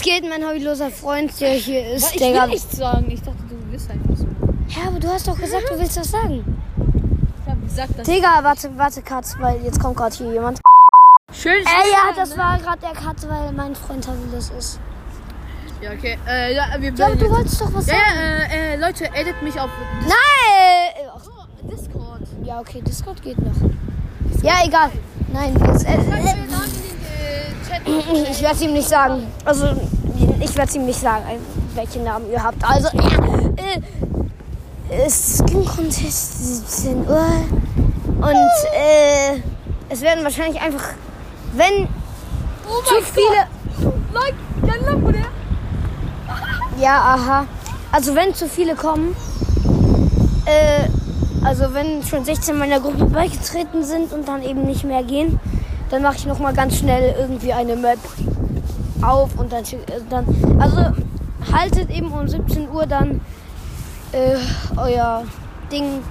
geht, mein hobbyloser Freund, der hier ist? Ich der will nichts sagen. Ich dachte, du bist einfach so. Ja, aber du hast doch gesagt, du willst was sagen. Ich hab gesagt, dass. Digga, warte, warte, Katz, weil jetzt kommt gerade hier jemand. Schön. Äh, ja, das war gerade der Katz, weil mein Freund hobbylos ist. Ja, okay. Äh, ja, wir Ja, aber du wolltest doch was Ja, sagen. ja, äh, äh, Leute, edit mich auf Nein! Ach, Discord. ja, okay, Discord geht noch. Ja, egal. Nein, jetzt, äh, Chat? ich werde es ihm nicht sagen. Also, ich werde es ihm nicht sagen, welchen Namen ihr habt. Also, äh, äh, Skin Contest 17 Uhr. Und, äh, es werden wahrscheinlich einfach, wenn Oh zu viele. Like. Ja, aha. Also wenn zu viele kommen, äh, also wenn schon 16 meiner Gruppe beigetreten sind und dann eben nicht mehr gehen, dann mache ich noch mal ganz schnell irgendwie eine Map auf und dann, äh, dann also haltet eben um 17 Uhr dann äh, euer Ding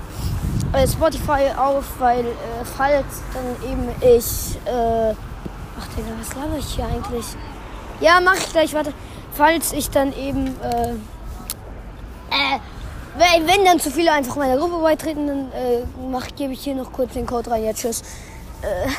äh, Spotify auf, weil äh, falls dann eben ich äh, ach Digga, was laber ich hier eigentlich? Ja, mach ich gleich, warte. Falls ich dann eben, äh, äh, wenn, wenn dann zu viele einfach meiner Gruppe beitreten, dann äh, mach, gebe ich hier noch kurz den Code rein. Ja, tschüss. Äh,